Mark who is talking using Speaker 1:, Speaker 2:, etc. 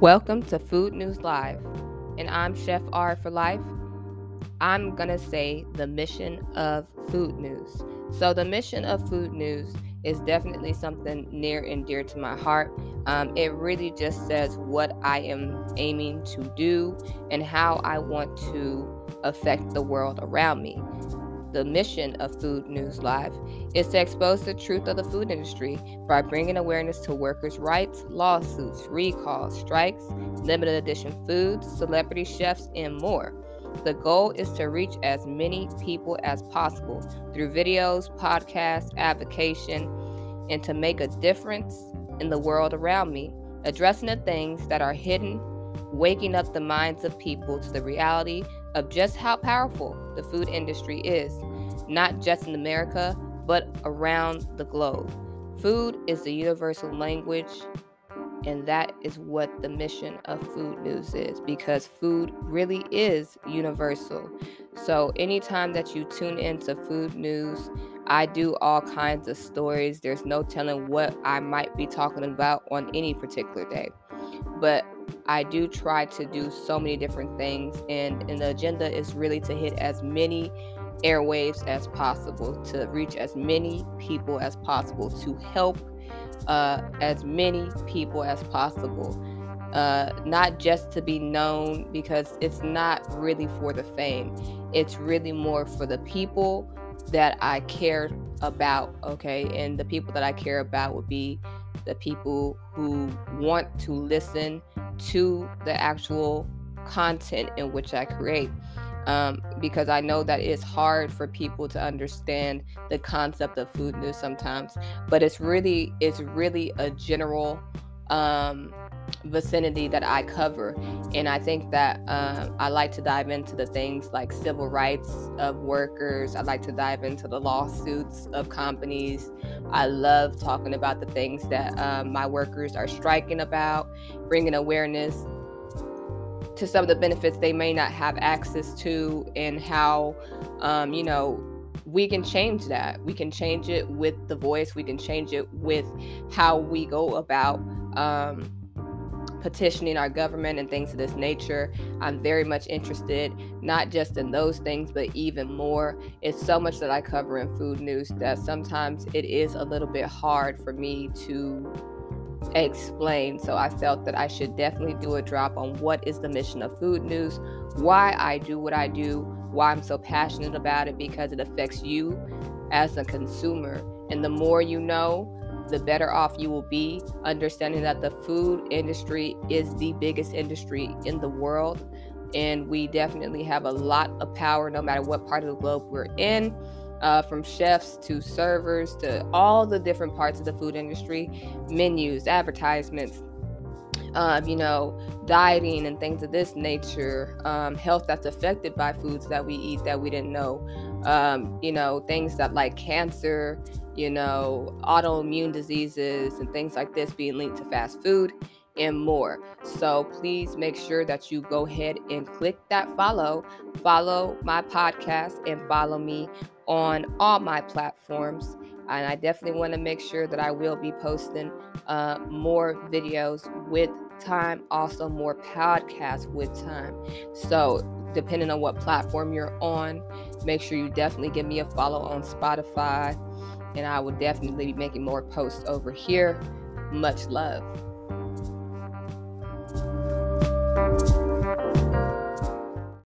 Speaker 1: Welcome to Food News Live, and I'm Chef R for Life. I'm going to say the mission of Food News. So, the mission of Food News is definitely something near and dear to my heart. Um, it really just says what I am aiming to do and how I want to affect the world around me the mission of Food News Live is to expose the truth of the food industry by bringing awareness to workers' rights, lawsuits, recalls, strikes, limited edition foods, celebrity chefs, and more. The goal is to reach as many people as possible through videos, podcasts, advocacy, and to make a difference in the world around me, addressing the things that are hidden, waking up the minds of people to the reality of just how powerful the food industry is, not just in America, but around the globe. Food is the universal language, and that is what the mission of Food News is because food really is universal. So, anytime that you tune into Food News, I do all kinds of stories. There's no telling what I might be talking about on any particular day. But I do try to do so many different things, and, and the agenda is really to hit as many airwaves as possible, to reach as many people as possible, to help uh, as many people as possible. Uh, not just to be known because it's not really for the fame, it's really more for the people that I care about, okay? And the people that I care about would be the people who want to listen to the actual content in which I create. Um, because I know that it's hard for people to understand the concept of food news sometimes, but it's really it's really a general um, vicinity that I cover. And I think that uh, I like to dive into the things like civil rights of workers. I like to dive into the lawsuits of companies. I love talking about the things that um, my workers are striking about, bringing awareness to some of the benefits they may not have access to, and how, um, you know, we can change that. We can change it with the voice. We can change it with how we go about um, petitioning our government and things of this nature. I'm very much interested, not just in those things, but even more. It's so much that I cover in food news that sometimes it is a little bit hard for me to explain. So I felt that I should definitely do a drop on what is the mission of food news, why I do what I do, why I'm so passionate about it, because it affects you as a consumer. And the more you know, the better off you will be, understanding that the food industry is the biggest industry in the world. And we definitely have a lot of power no matter what part of the globe we're in. Uh, from chefs to servers to all the different parts of the food industry, menus, advertisements, um, you know, dieting and things of this nature, um, health that's affected by foods that we eat that we didn't know, um, you know, things that like cancer you know, autoimmune diseases and things like this being linked to fast food and more. So please make sure that you go ahead and click that follow, follow my podcast, and follow me on all my platforms. And I definitely want to make sure that I will be posting uh, more videos with time, also more podcasts with time. So, depending on what platform you're on, make sure you definitely give me a follow on Spotify, and I will definitely be making more posts over here. Much love.